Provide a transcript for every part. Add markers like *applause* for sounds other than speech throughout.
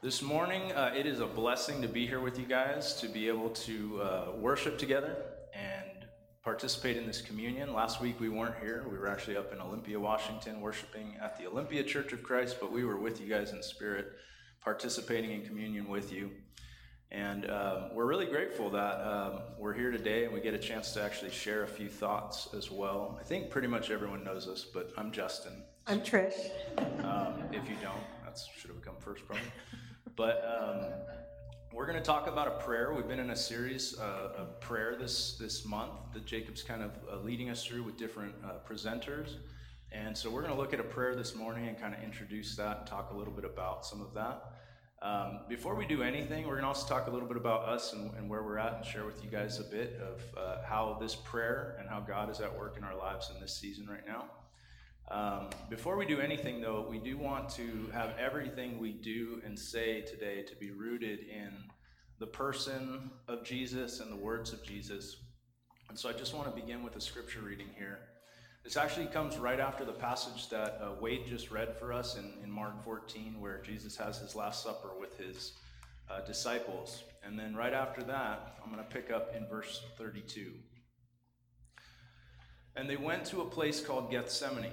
This morning, uh, it is a blessing to be here with you guys, to be able to uh, worship together and participate in this communion. Last week we weren't here. We were actually up in Olympia, Washington, worshiping at the Olympia Church of Christ, but we were with you guys in spirit, participating in communion with you. And um, we're really grateful that um, we're here today and we get a chance to actually share a few thoughts as well. I think pretty much everyone knows us, but I'm Justin. I'm Trish. Um, if you don't, that should have come first, probably. But um, we're going to talk about a prayer. We've been in a series uh, of prayer this this month that Jacob's kind of uh, leading us through with different uh, presenters. And so we're going to look at a prayer this morning and kind of introduce that and talk a little bit about some of that. Um, before we do anything, we're going to also talk a little bit about us and, and where we're at and share with you guys a bit of uh, how this prayer and how God is at work in our lives in this season right now. Um, before we do anything, though, we do want to have everything we do and say today to be rooted in the person of Jesus and the words of Jesus. And so I just want to begin with a scripture reading here. This actually comes right after the passage that uh, Wade just read for us in, in Mark 14, where Jesus has his Last Supper with his uh, disciples. And then right after that, I'm going to pick up in verse 32. And they went to a place called Gethsemane.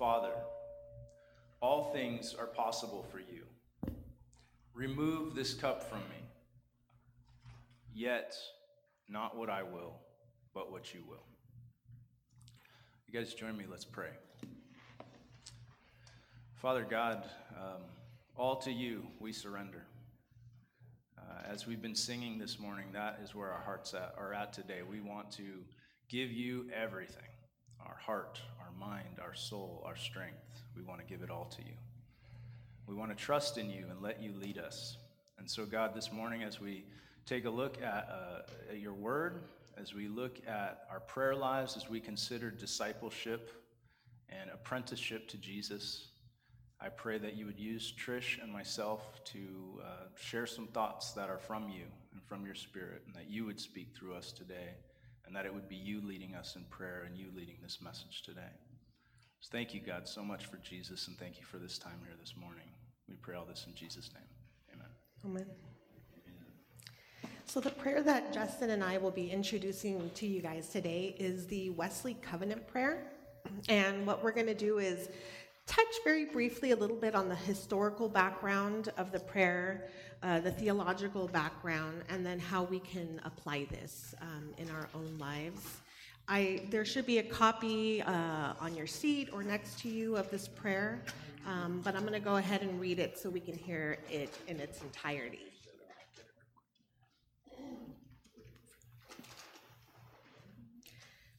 Father, all things are possible for you. Remove this cup from me. Yet, not what I will, but what you will. You guys join me, let's pray. Father God, um, all to you we surrender. Uh, as we've been singing this morning, that is where our hearts at, are at today. We want to give you everything our heart, our mind, our soul, our strength. We want to give it all to you. We want to trust in you and let you lead us. And so, God, this morning, as we take a look at, uh, at your word, as we look at our prayer lives, as we consider discipleship and apprenticeship to Jesus, I pray that you would use Trish and myself to uh, share some thoughts that are from you and from your spirit, and that you would speak through us today and that it would be you leading us in prayer and you leading this message today. So thank you, God, so much for Jesus, and thank you for this time here this morning. We pray all this in Jesus' name. Amen. Amen. So, the prayer that Justin and I will be introducing to you guys today is the Wesley Covenant Prayer. *clears throat* And what we're going to do is touch very briefly a little bit on the historical background of the prayer, uh, the theological background, and then how we can apply this um, in our own lives. I, there should be a copy uh, on your seat or next to you of this prayer, um, but I'm going to go ahead and read it so we can hear it in its entirety.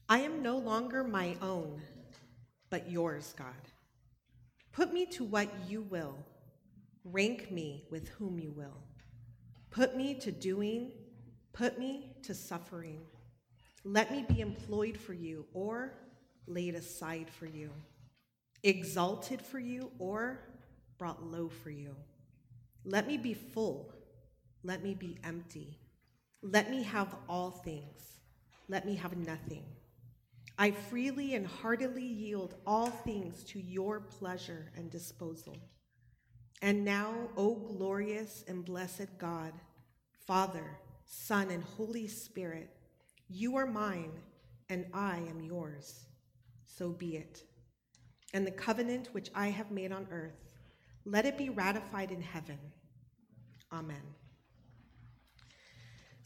I am no longer my own, but yours, God. Put me to what you will. Rank me with whom you will. Put me to doing, put me to suffering. Let me be employed for you or laid aside for you, exalted for you or brought low for you. Let me be full. Let me be empty. Let me have all things. Let me have nothing. I freely and heartily yield all things to your pleasure and disposal. And now, O glorious and blessed God, Father, Son, and Holy Spirit, you are mine, and I am yours. So be it. And the covenant which I have made on earth, let it be ratified in heaven. Amen.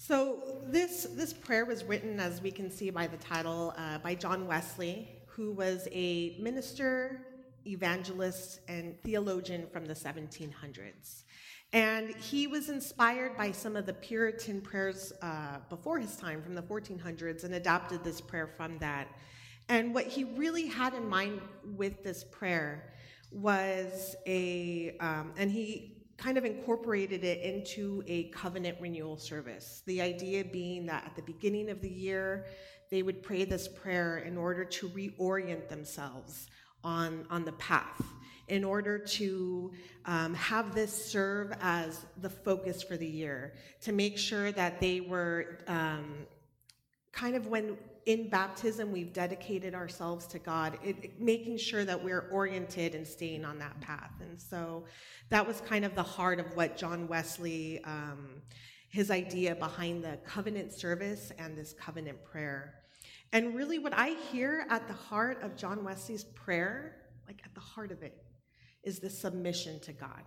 So this this prayer was written, as we can see by the title, uh, by John Wesley, who was a minister, evangelist, and theologian from the 1700s. And he was inspired by some of the Puritan prayers uh, before his time from the 1400s and adopted this prayer from that. And what he really had in mind with this prayer was a, um, and he kind of incorporated it into a covenant renewal service. The idea being that at the beginning of the year, they would pray this prayer in order to reorient themselves on, on the path, in order to um, have this serve as the focus for the year, to make sure that they were um, kind of when in baptism we've dedicated ourselves to God, it, it, making sure that we're oriented and staying on that path. And so that was kind of the heart of what John Wesley, um, his idea behind the covenant service and this covenant prayer. And really, what I hear at the heart of John Wesley's prayer, like at the heart of it, is the submission to God.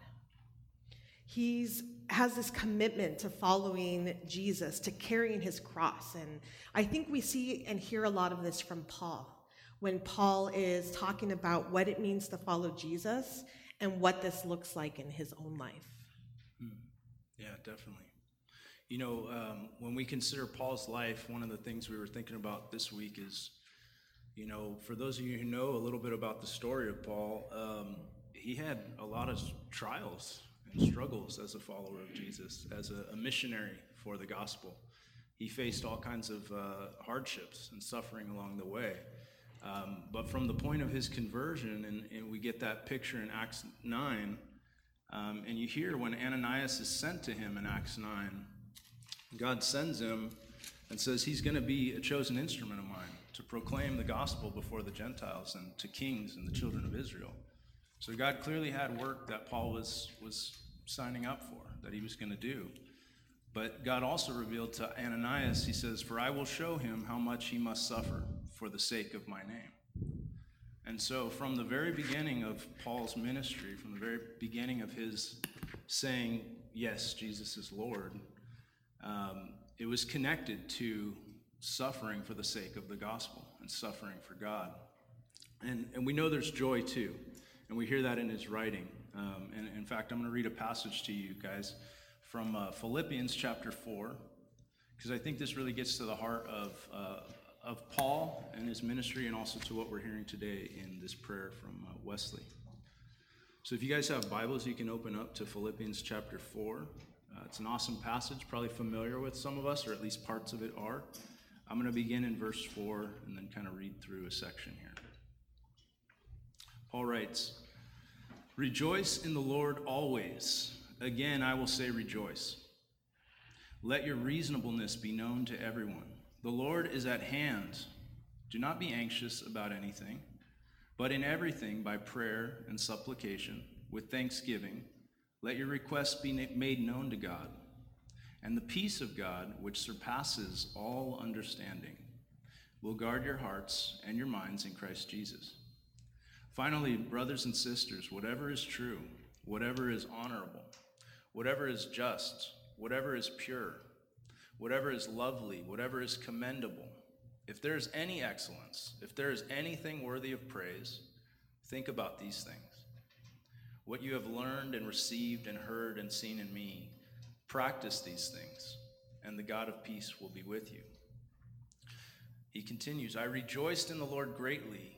He's has this commitment to following Jesus, to carrying his cross. And I think we see and hear a lot of this from Paul when Paul is talking about what it means to follow Jesus and what this looks like in his own life. Hmm. Yeah, definitely. You know, um, when we consider Paul's life, one of the things we were thinking about this week is, you know, for those of you who know a little bit about the story of Paul, um, he had a lot of trials and struggles as a follower of Jesus, as a, a missionary for the gospel. He faced all kinds of uh, hardships and suffering along the way. Um, but from the point of his conversion, and, and, we get that picture in Acts 9, um, and you hear when Ananias is sent to him in Acts 9, God sends him and says he's going to be a chosen instrument of mine to proclaim the gospel before the Gentiles and to kings and the children of Israel. So God clearly had work that Paul was, was signing up for, that he was going to do. But God also revealed to Ananias, he says, For I will show him how much he must suffer for the sake of my name. And so, from the very beginning of Paul's ministry, from the very beginning of his saying, Yes, Jesus is Lord, um, it was connected to suffering for the sake of the gospel and suffering for God. And, and we know there's joy too. And we hear that in his writing. Um, and in fact, I'm going to read a passage to you guys from uh, Philippians chapter 4, because I think this really gets to the heart of, uh, of Paul and his ministry, and also to what we're hearing today in this prayer from uh, Wesley. So if you guys have Bibles, you can open up to Philippians chapter 4. Uh, it's an awesome passage, probably familiar with some of us, or at least parts of it are. I'm going to begin in verse 4 and then kind of read through a section here. Paul writes, Rejoice in the Lord always. Again, I will say rejoice. Let your reasonableness be known to everyone. The Lord is at hand. Do not be anxious about anything, but in everything, by prayer and supplication, with thanksgiving, let your requests be made known to God. And the peace of God, which surpasses all understanding, will guard your hearts and your minds in Christ Jesus. Finally, brothers and sisters, whatever is true, whatever is honorable, whatever is just, whatever is pure, whatever is lovely, whatever is commendable, if there is any excellence, if there is anything worthy of praise, think about these things. What you have learned and received and heard and seen in me, practice these things, and the God of peace will be with you. He continues, I rejoiced in the Lord greatly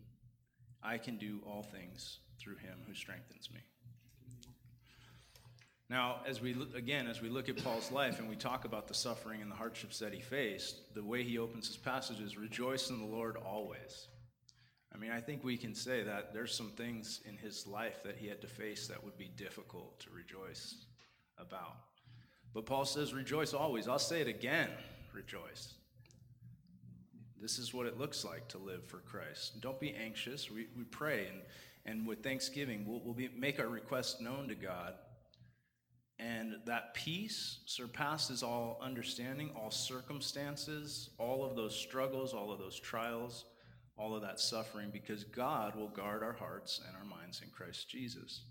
I can do all things through him who strengthens me. Now, as we look, again, as we look at Paul's life and we talk about the suffering and the hardships that he faced, the way he opens his passage is rejoice in the Lord always. I mean, I think we can say that there's some things in his life that he had to face that would be difficult to rejoice about. But Paul says, rejoice always. I'll say it again, rejoice. This is what it looks like to live for Christ. Don't be anxious. We, we pray, and, and with thanksgiving, we'll, we'll be, make our requests known to God. And that peace surpasses all understanding, all circumstances, all of those struggles, all of those trials, all of that suffering, because God will guard our hearts and our minds in Christ Jesus.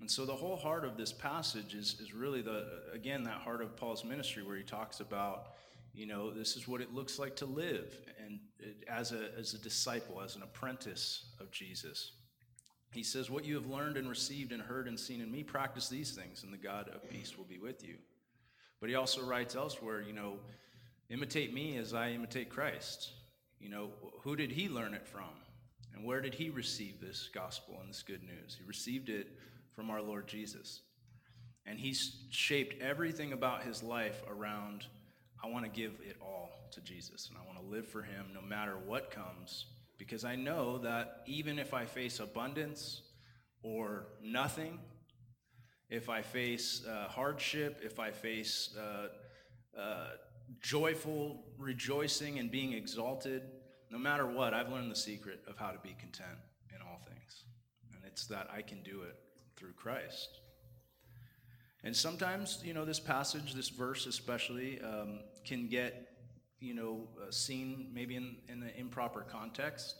And so the whole heart of this passage is, is really the, again, that heart of Paul's ministry where he talks about, you know, this is what it looks like to live and as a, as a disciple, as an apprentice of Jesus. He says, What you have learned and received and heard and seen in me, practice these things, and the God of peace will be with you. But he also writes elsewhere, you know, imitate me as I imitate Christ. You know, who did he learn it from? And where did he receive this gospel and this good news? He received it from our Lord Jesus. And he's shaped everything about his life around I want to give it all to Jesus and I want to live for him no matter what comes because I know that even if I face abundance or nothing, if I face uh, hardship, if I face uh, uh, joyful rejoicing and being exalted, no matter what, I've learned the secret of how to be content in all things. And it's that I can do it through Christ. And sometimes, you know, this passage, this verse especially, um, can get, you know, uh, seen maybe in, in an improper context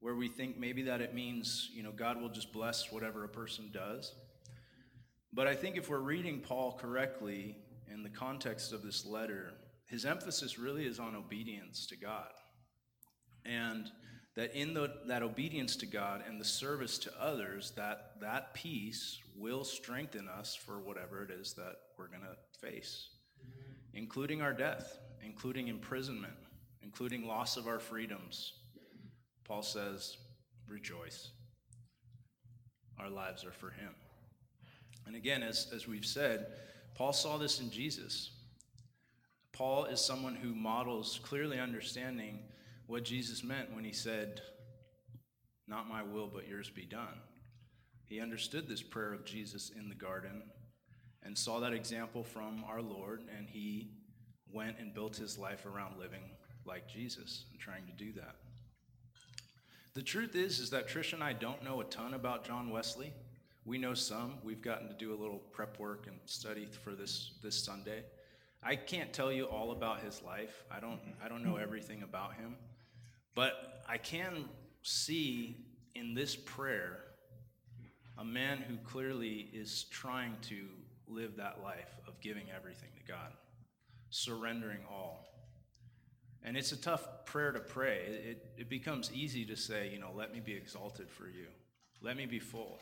where we think maybe that it means, you know, God will just bless whatever a person does. But I think if we're reading Paul correctly in the context of this letter, his emphasis really is on obedience to God. And that in the, that obedience to God and the service to others, that that peace will strengthen us for whatever it is that we're going to face, mm-hmm. including our death, including imprisonment, including loss of our freedoms. Paul says, rejoice. Our lives are for him. And again, as, as we've said, Paul saw this in Jesus. Paul is someone who models clearly understanding what Jesus meant when he said, Not my will, but yours be done. He understood this prayer of Jesus in the garden and saw that example from our Lord, and he went and built his life around living like Jesus and trying to do that. The truth is, is that Trish and I don't know a ton about John Wesley. We know some. We've gotten to do a little prep work and study for this this Sunday. I can't tell you all about his life. I don't I don't know everything about him. But I can see in this prayer a man who clearly is trying to live that life of giving everything to God, surrendering all. And it's a tough prayer to pray. It, it becomes easy to say, you know, let me be exalted for you. Let me be full.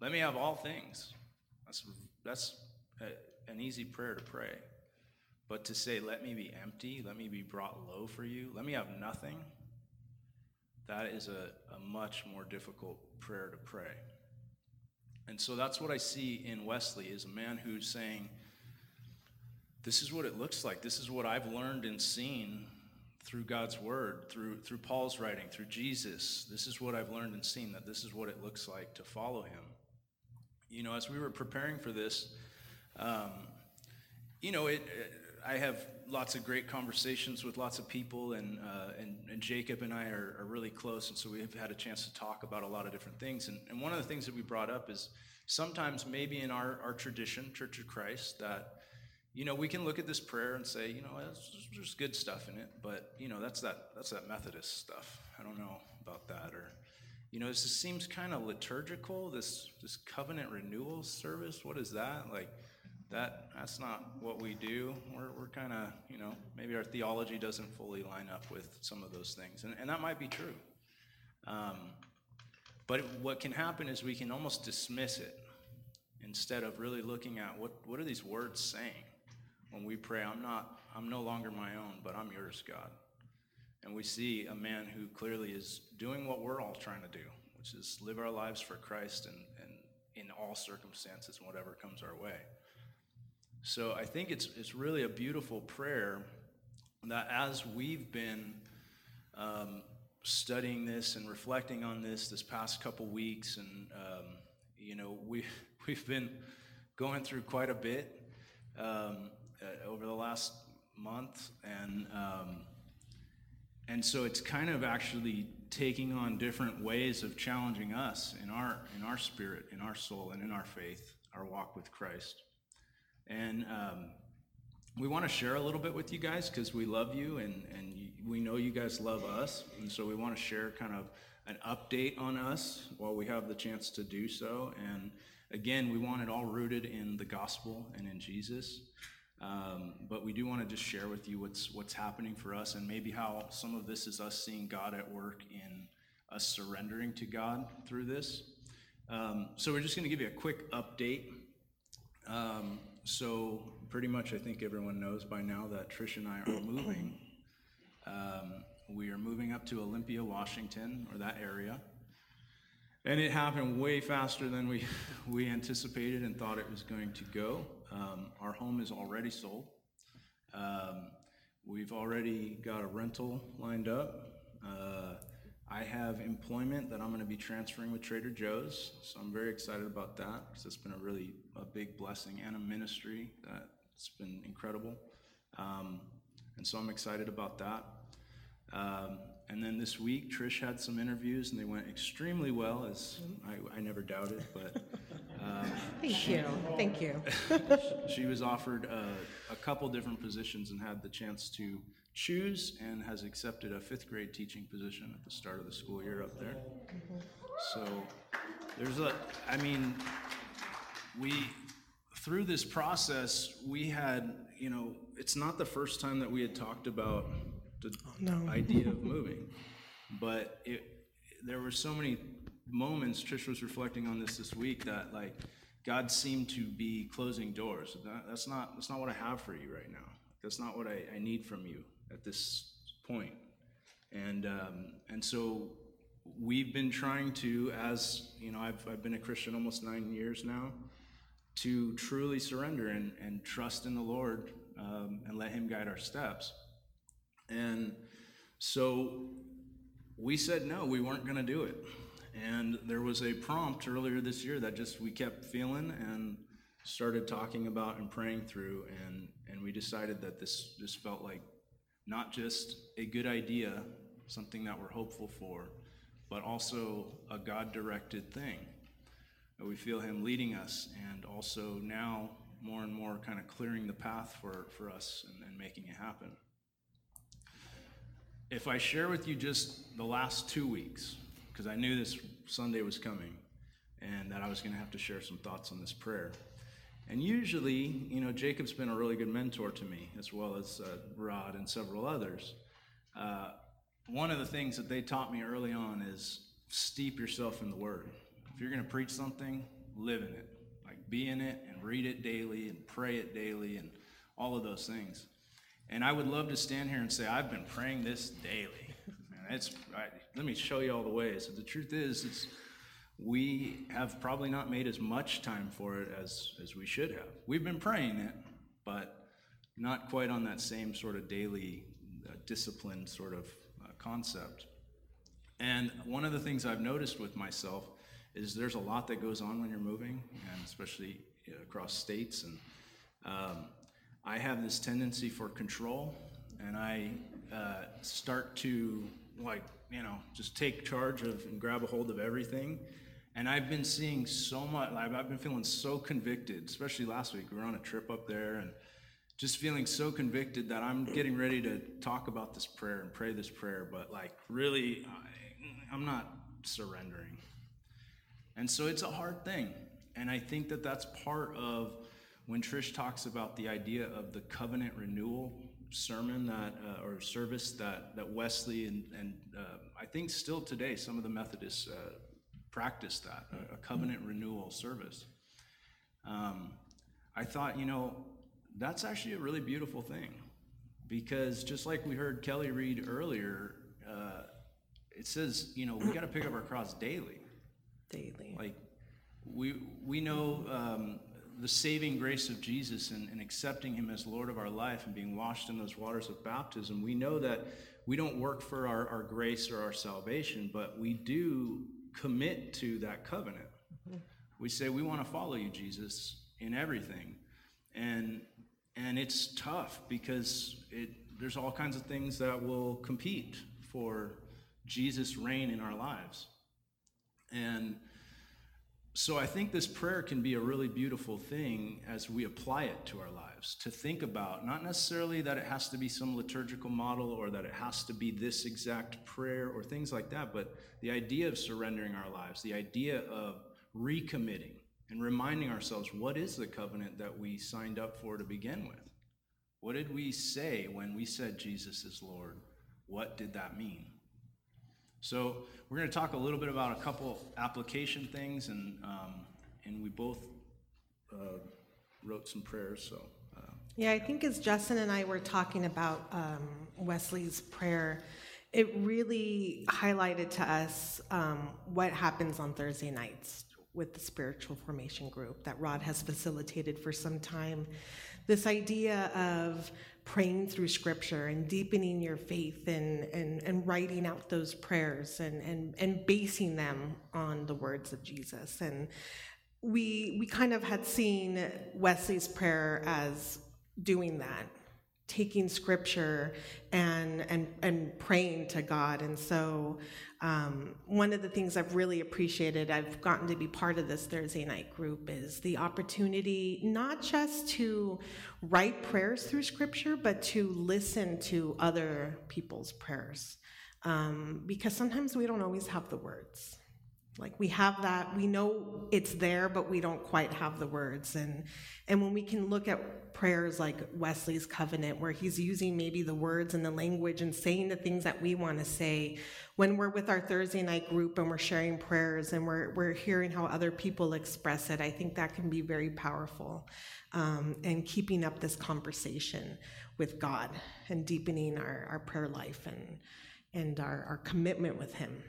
Let me have all things. That's, that's a, an easy prayer to pray. But to say, let me be empty, let me be brought low for you, let me have nothing, that is a, a much more difficult prayer to pray. And so that's what I see in Wesley is a man who's saying, This is what it looks like. This is what I've learned and seen through God's word, through, through Paul's writing, through Jesus. This is what I've learned and seen, that this is what it looks like to follow him. You know, as we were preparing for this, um, you know, it, it I have lots of great conversations with lots of people, and, uh, and, and, Jacob and I are, are, really close, and so we've had a chance to talk about a lot of different things. And, and one of the things that we brought up is sometimes maybe in our, our tradition, Church of Christ, that you know we can look at this prayer and say, you know, there's good stuff in it, but you know that's that that's that Methodist stuff. I don't know about that, or you know, this seems kind of liturgical. This this covenant renewal service, what is that like? That that's not what we do. We're, we're kind of, you know, maybe our theology doesn't fully line up with some of those things. And, and that might be true. Um, but what can happen is we can almost dismiss it instead of really looking at what, what are these words saying when we pray, I'm not, I'm no longer my own, but I'm yours, God. And we see a man who clearly is doing what we're all trying to do, which is live our lives for Christ and, and in all circumstances whatever comes our way. So I think it's, it's really a beautiful prayer that as we've been um, studying this and reflecting on this this past couple weeks, and um, you know *laughs* we we've been going through quite a bit um, uh, over the last month, and um, and so it's kind of actually taking on different ways of challenging us in our in our spirit, in our soul, and in our faith, our walk with Christ. And um, we want to share a little bit with you guys because we love you and, and we know you guys love us. And so we want to share kind of an update on us while we have the chance to do so. And again, we want it all rooted in the gospel and in Jesus. Um, but we do want to just share with you what's what's happening for us, and maybe how some of this is us seeing God at work in us surrendering to God through this. Um, so we're just going to give you a quick update. Um, so pretty much, I think everyone knows by now that Trish and I are *clears throat* moving. Um, we are moving up to Olympia, Washington, or that area. And it happened way faster than we, *laughs* we anticipated and thought it was going to go. Um, our home is already sold. Um, we've already got a rental lined up. Uh, I have employment that I'm going to be transferring with Trader Joe's, so I'm very excited about that because it's been a really a big blessing and a ministry that's been incredible. Um, and so I'm excited about that. Um, and then this week, Trish had some interviews, and they went extremely well, as I, I never doubted. But um, *laughs* Thank you. Thank you. *laughs* she was offered a, a couple different positions and had the chance to choose, and has accepted a fifth grade teaching position at the start of the school year up there. So there's a, I mean, we through this process we had, you know, it's not the first time that we had talked about the oh, idea of *laughs* moving. But it, there were so many moments, Trish was reflecting on this this week, that like God seemed to be closing doors. That, that's, not, that's not what I have for you right now. That's not what I, I need from you at this point. And, um, and so we've been trying to, as you know, I've, I've been a Christian almost nine years now, to truly surrender and, and trust in the Lord um, and let Him guide our steps. And so we said no, we weren't going to do it. And there was a prompt earlier this year that just we kept feeling and started talking about and praying through. And, and we decided that this just felt like not just a good idea, something that we're hopeful for, but also a God directed thing. We feel Him leading us and also now more and more kind of clearing the path for, for us and, and making it happen if I share with you just the last two weeks, because I knew this Sunday was coming and that I was going to have to share some thoughts on this prayer. And usually, you know, Jacob's been a really good mentor to me, as well as uh, Rod and several others. Uh, one of the things that they taught me early on is steep yourself in the Word. If you're going to preach something, live in it. Like be in it and read it daily and pray it daily and all of those things. And I would love to stand here and say, I've been praying this daily. *laughs* And it's, let me show you all the ways. But the truth is, it's, we have probably not made as much time for it as, as we should have. We've been praying it, but not quite on that same sort of daily uh, disciplined sort of uh, concept. And one of the things I've noticed with myself is there's a lot that goes on when you're moving, and especially across states. And um, I have this tendency for control, and I uh, start to like you know just take charge of and grab a hold of everything. And I've been seeing so much. I've been feeling so convicted, especially last week. We were on a trip up there, and just feeling so convicted that I'm getting ready to talk about this prayer and pray this prayer, but like really, I, I'm not surrendering. And so it's a hard thing. And I think that that's part of when Trish talks about the idea of the covenant renewal sermon that uh, or service that that Wesley and, and uh, I think still today some of the Methodists uh, practice that a, a covenant renewal service. Um, I thought, you know, that's actually a really beautiful thing because just like we heard Kelly read earlier, uh, it says, you know, we got to pick up our cross daily. Daily. Like we we know um, the saving grace of Jesus and, and, accepting him as Lord of our life and being washed in those waters of baptism, we know that we don't work for our, our grace or our salvation, but we do commit to that covenant. Mm-hmm. We say we want to follow you, Jesus, in everything. And and it's tough because it there's all kinds of things that will compete for Jesus' reign in our lives. And so I think this prayer can be a really beautiful thing as we apply it to our lives to think about, not necessarily that it has to be some liturgical model or that it has to be this exact prayer or things like that, but the idea of surrendering our lives, the idea of recommitting and reminding ourselves what is the covenant that we signed up for to begin with? What did we say when we said Jesus is Lord? What did that mean? So, we're going to talk a little bit about a couple application things, and, um, and we both uh, wrote some prayers. So, uh, Yeah, I think as Justin and I were talking about um, Wesley's prayer, it really highlighted to us um, what happens on Thursday nights with the spiritual formation group that Rod has facilitated for some time. This idea of praying through scripture and deepening your faith and, and, and writing out those prayers and, and, and basing them on the words of Jesus. And we, we kind of had seen Wesley's prayer as doing that taking scripture and and and praying to God. And so, um, one of the things I've really appreciated, I've gotten to be part of this Thursday night group, is the opportunity not just to write prayers through scripture, but to listen to other people's prayers, um, because sometimes we don't always have the words. Like we have that, we know it's there, but we don't quite have the words. And and when we can look at prayers like Wesley's covenant, where he's using maybe the words and the language and saying the things that we want to say, when we're with our Thursday night group and we're sharing prayers and we're we're hearing how other people express it, I think that can be very powerful. Um, and keeping up this conversation with God and deepening our, our prayer life and and our, our commitment with Him.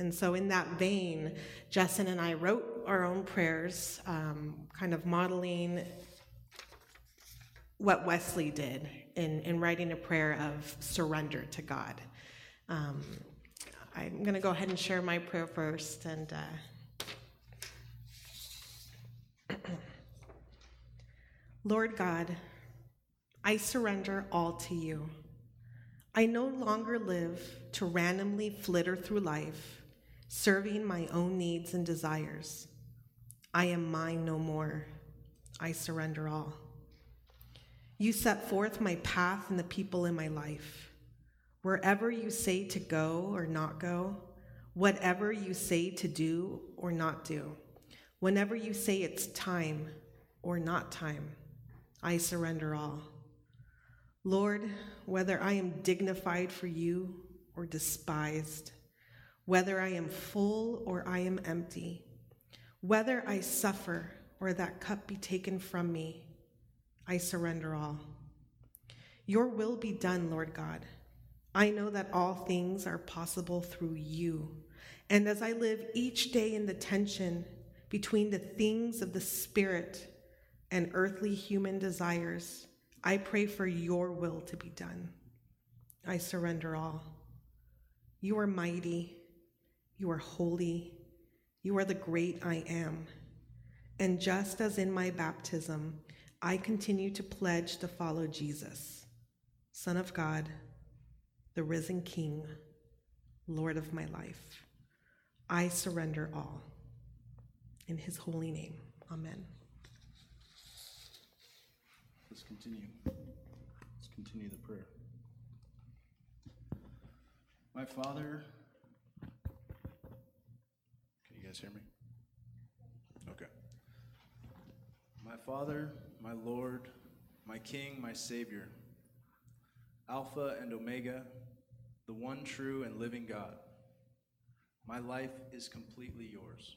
And so, in that vein, Justin and I wrote our own prayers, um, kind of modeling what Wesley did in, in writing a prayer of surrender to God. Um, I'm going to go ahead and share my prayer first. And uh, *clears throat* Lord God, I surrender all to you. I no longer live to randomly flitter through life, serving my own needs and desires. I am mine no more. I surrender all. You set forth my path and the people in my life. Wherever you say to go or not go, whatever you say to do or not do, whenever you say it's time or not time, I surrender all. Lord, whether I am dignified for you or despised, whether I am full or I am empty, whether I suffer or that cup be taken from me, I surrender all. Your will be done, Lord God. I know that all things are possible through you. And as I live each day in the tension between the things of the Spirit and earthly human desires, I pray for your will to be done. I surrender all. You are mighty. You are holy. You are the great I am. And just as in my baptism, I continue to pledge to follow Jesus, Son of God, the risen King, Lord of my life. I surrender all. In his holy name, amen. let's continue. Let's continue the prayer. My Father, guys hear me? Okay. My Father, my Lord, my King, my Savior, Alpha and Omega, the one true and living God, my life is completely yours.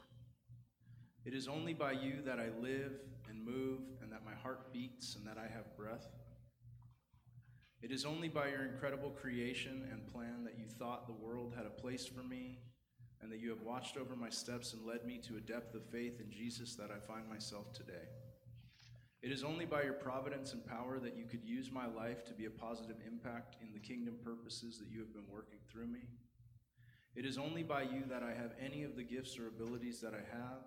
It is only by you that I live and move and that my heart beats and that I have breath. It is only by your incredible creation and plan that you thought the world had a place for me and that you have watched over my steps and led me to a depth of faith in Jesus that I find myself today. It is only by your providence and power that you could use my life to be a positive impact in the kingdom purposes that you have been working through me. It is only by you that I have any of the gifts or abilities that I have.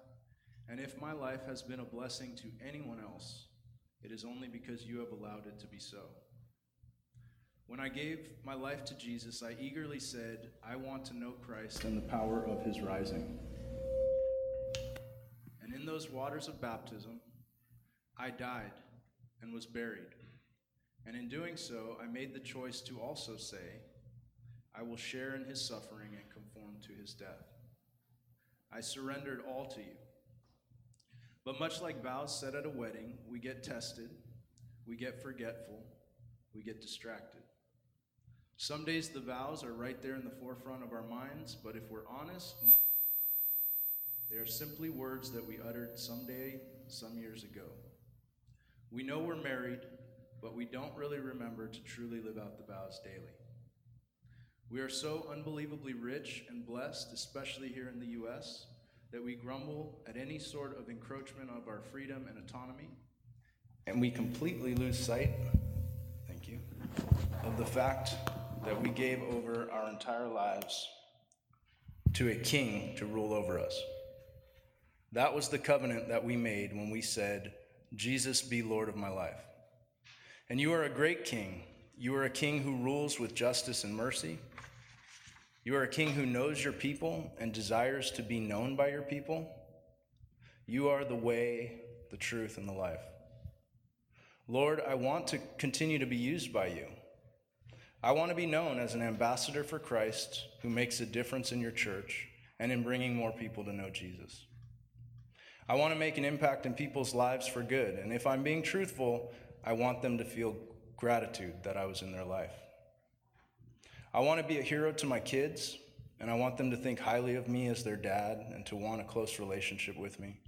And if my life has been a blessing to anyone else, it is only because you have allowed it to be so. When I gave my life to Jesus, I eagerly said, I want to know Christ and the power of his rising. And in those waters of baptism, I died and was buried. And in doing so, I made the choice to also say, I will share in his suffering and conform to his death. I surrendered all to you. But much like vows said at a wedding, we get tested, we get forgetful, we get distracted. Some days the vows are right there in the forefront of our minds, but if we're honest, they are simply words that we uttered someday, some years ago. We know we're married, but we don't really remember to truly live out the vows daily. We are so unbelievably rich and blessed, especially here in the U.S., that we grumble at any sort of encroachment of our freedom and autonomy, and we completely lose sight, thank you, of the fact that we gave over our entire lives to a king to rule over us. That was the covenant that we made when we said, Jesus be Lord of my life. And you are a great king. You are a king who rules with justice and mercy. You are a king who knows your people and desires to be known by your people. You are the way, the truth, and the life. Lord, I want to continue to be used by you. I want to be known as an ambassador for Christ who makes a difference in your church and in bringing more people to know Jesus. I want to make an impact in people's lives for good, and if I'm being truthful, I want them to feel gratitude that I was in their life. I want to be a hero to my kids, and I want them to think highly of me as their dad and to want a close relationship with me.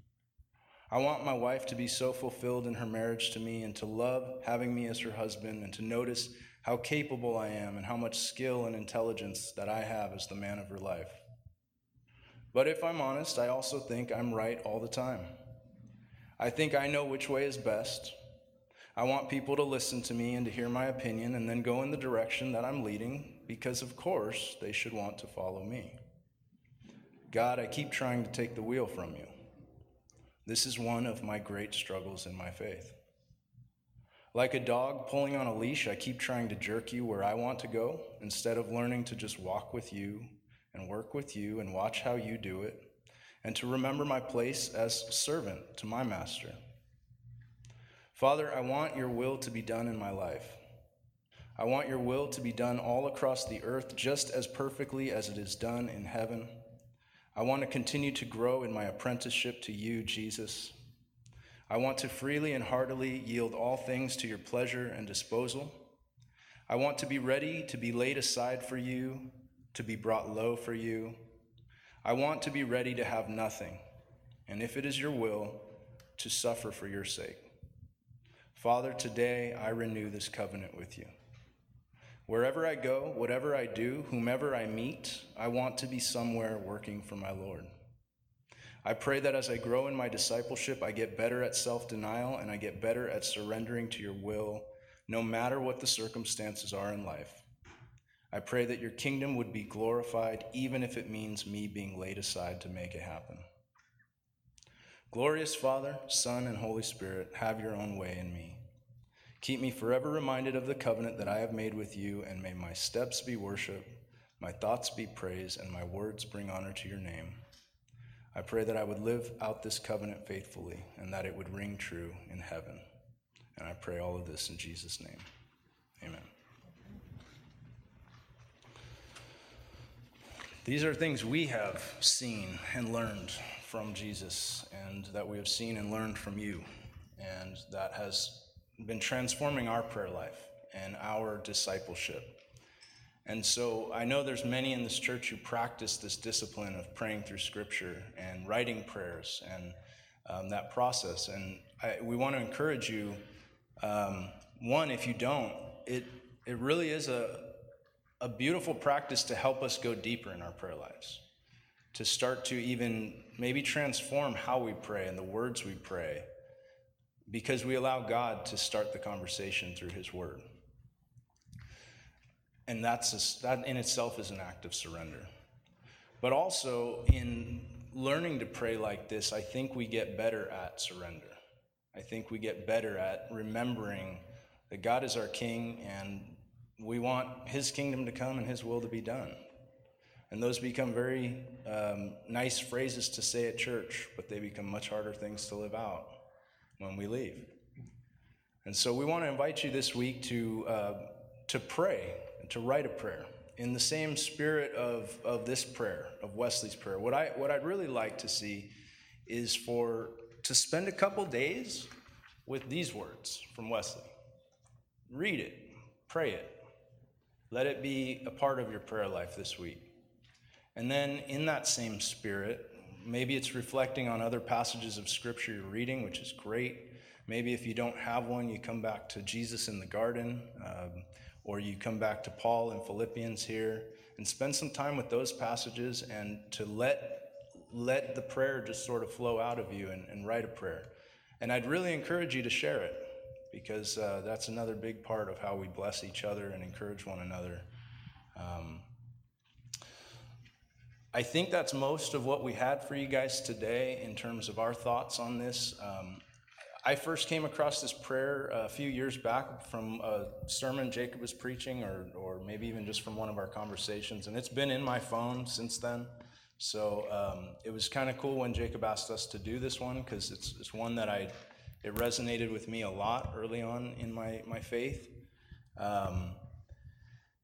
I want my wife to be so fulfilled in her marriage to me and to love having me as her husband and to notice how capable I am and how much skill and intelligence that I have as the man of her life. But if I'm honest, I also think I'm right all the time. I think I know which way is best, I want people to listen to me and to hear my opinion and then go in the direction that I'm leading because, of course, they should want to follow me. God, I keep trying to take the wheel from you. This is one of my great struggles in my faith. Like a dog pulling on a leash, I keep trying to jerk you where I want to go instead of learning to just walk with you and work with you and watch how you do it and to remember my place as servant to my master. Father, I want your will to be done in my life. I want your will to be done all across the earth just as perfectly as it is done in heaven. I want to continue to grow in my apprenticeship to you, Jesus. I want to freely and heartily yield all things to your pleasure and disposal. I want to be ready to be laid aside for you, to be brought low for you. I want to be ready to have nothing, and if it is your will, to suffer for your sake. Father, today I renew this covenant with you. Wherever I go, whatever I do, whomever I meet, I want to be somewhere working for my Lord. I pray that as I grow in my discipleship, I get better at self denial and I get better at surrendering to your will, no matter what the circumstances are in life. I pray that your kingdom would be glorified, even if it means me being laid aside to make it happen. Glorious Father, Son, and Holy Spirit, have your own way in me. Keep me forever reminded of the covenant that I have made with you, and may my steps be worship, my thoughts be praise, and my words bring honor to your name. I pray that I would live out this covenant faithfully and that it would ring true in heaven. And I pray all of this in Jesus' name. Amen. These are things we have seen and learned from Jesus and that we have seen and learned from you. And that has been transforming our prayer life and our discipleship. And so I know there's many in this church who practice this discipline of praying through scripture and writing prayers and um, that process. And I, we want to encourage you um, one, if you don't, it, it really is a, a beautiful practice to help us go deeper in our prayer lives to start to even maybe transform how we pray and the words we pray because we allow God to start the conversation through His Word. And that's a, that in itself is an act of surrender. But also, in learning to pray like this, I think we get better at surrender. I think we get better at remembering that God is our King and we want His kingdom to come and His will to be done. And those become very um, nice phrases to say at church, but they become much harder things to live out when we leave. And so we want to invite you this week to, uh, to pray, to write a prayer in the same spirit of, of this prayer, of Wesley's prayer. What, I, what I'd really like to see is for to spend a couple days with these words from Wesley. Read it, pray it, let it be a part of your prayer life this week. And then, in that same spirit, maybe it's reflecting on other passages of scripture you're reading, which is great. Maybe if you don't have one, you come back to Jesus in the garden, um, or you come back to Paul in Philippians here, and spend some time with those passages and to let let the prayer just sort of flow out of you and, and write a prayer. And I'd really encourage you to share it because uh, that's another big part of how we bless each other and encourage one another. Um, I think that's most of what we had for you guys today in terms of our thoughts on this. Um, I first came across this prayer a few years back from a sermon Jacob was preaching, or, or maybe even just from one of our conversations, and it's been in my phone since then. So um, it was kind of cool when Jacob asked us to do this one because it's, it's one that I it resonated with me a lot early on in my my faith, um,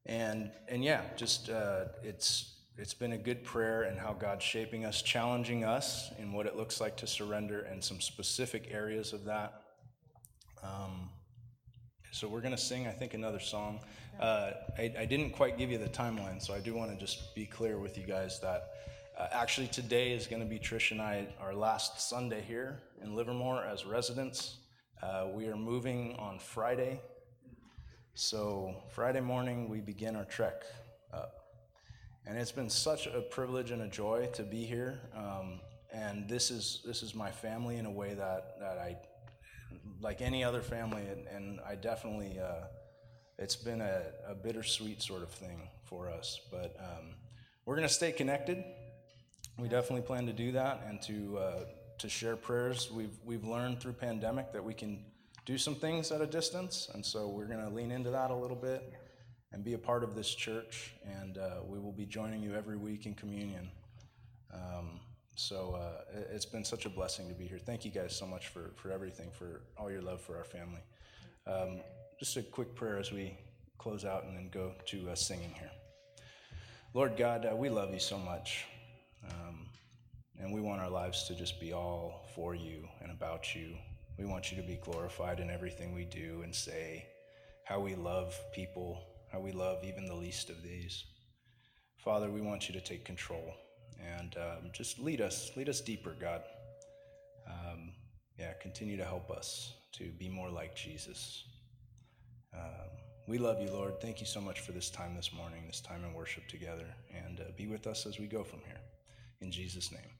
and and yeah, just uh, it's it's been a good prayer and how God's shaping us, challenging us in what it looks like to surrender and some specific areas of that. Um, so we're going to sing, I think, another song. Uh, I, I, didn't quite give you the timeline, so I do want to just be clear with you guys that uh, actually, today is going to be Trish and I, our last Sunday here in Livermore as residents. Uh, we are moving on Friday. So, Friday morning, we begin our trek up. And it's been such a privilege and a joy to be here. Um, and this is, this is my family in a way that, that I, like any other family, and, and I definitely, uh, it's been a, a, bittersweet sort of thing for us. But um, we're to stay connected. We definitely plan to do that and to uh, to share prayers. We've we've learned through pandemic that we can do some things at a distance, and so we're to lean into that a little bit and be a part of this church. And uh, we will be joining you every week in communion. Um, so uh, it's been such a blessing to be here. Thank you guys so much for for everything, for all your love for our family. Um, just a quick prayer as we close out and then go to uh, singing here. Lord God, uh, we love you so much. Um, and we want our lives to just be all for you and about you. We want you to be glorified in everything we do and say, how we love people, how we love even the least of these. Father, we want you to take control and um, just lead us, lead us deeper, God. Um, yeah, continue to help us to be more like Jesus. Um, we love you, Lord. Thank you so much for this time this morning, this time in worship together, and uh, be with us as we go from here. In Jesus' name.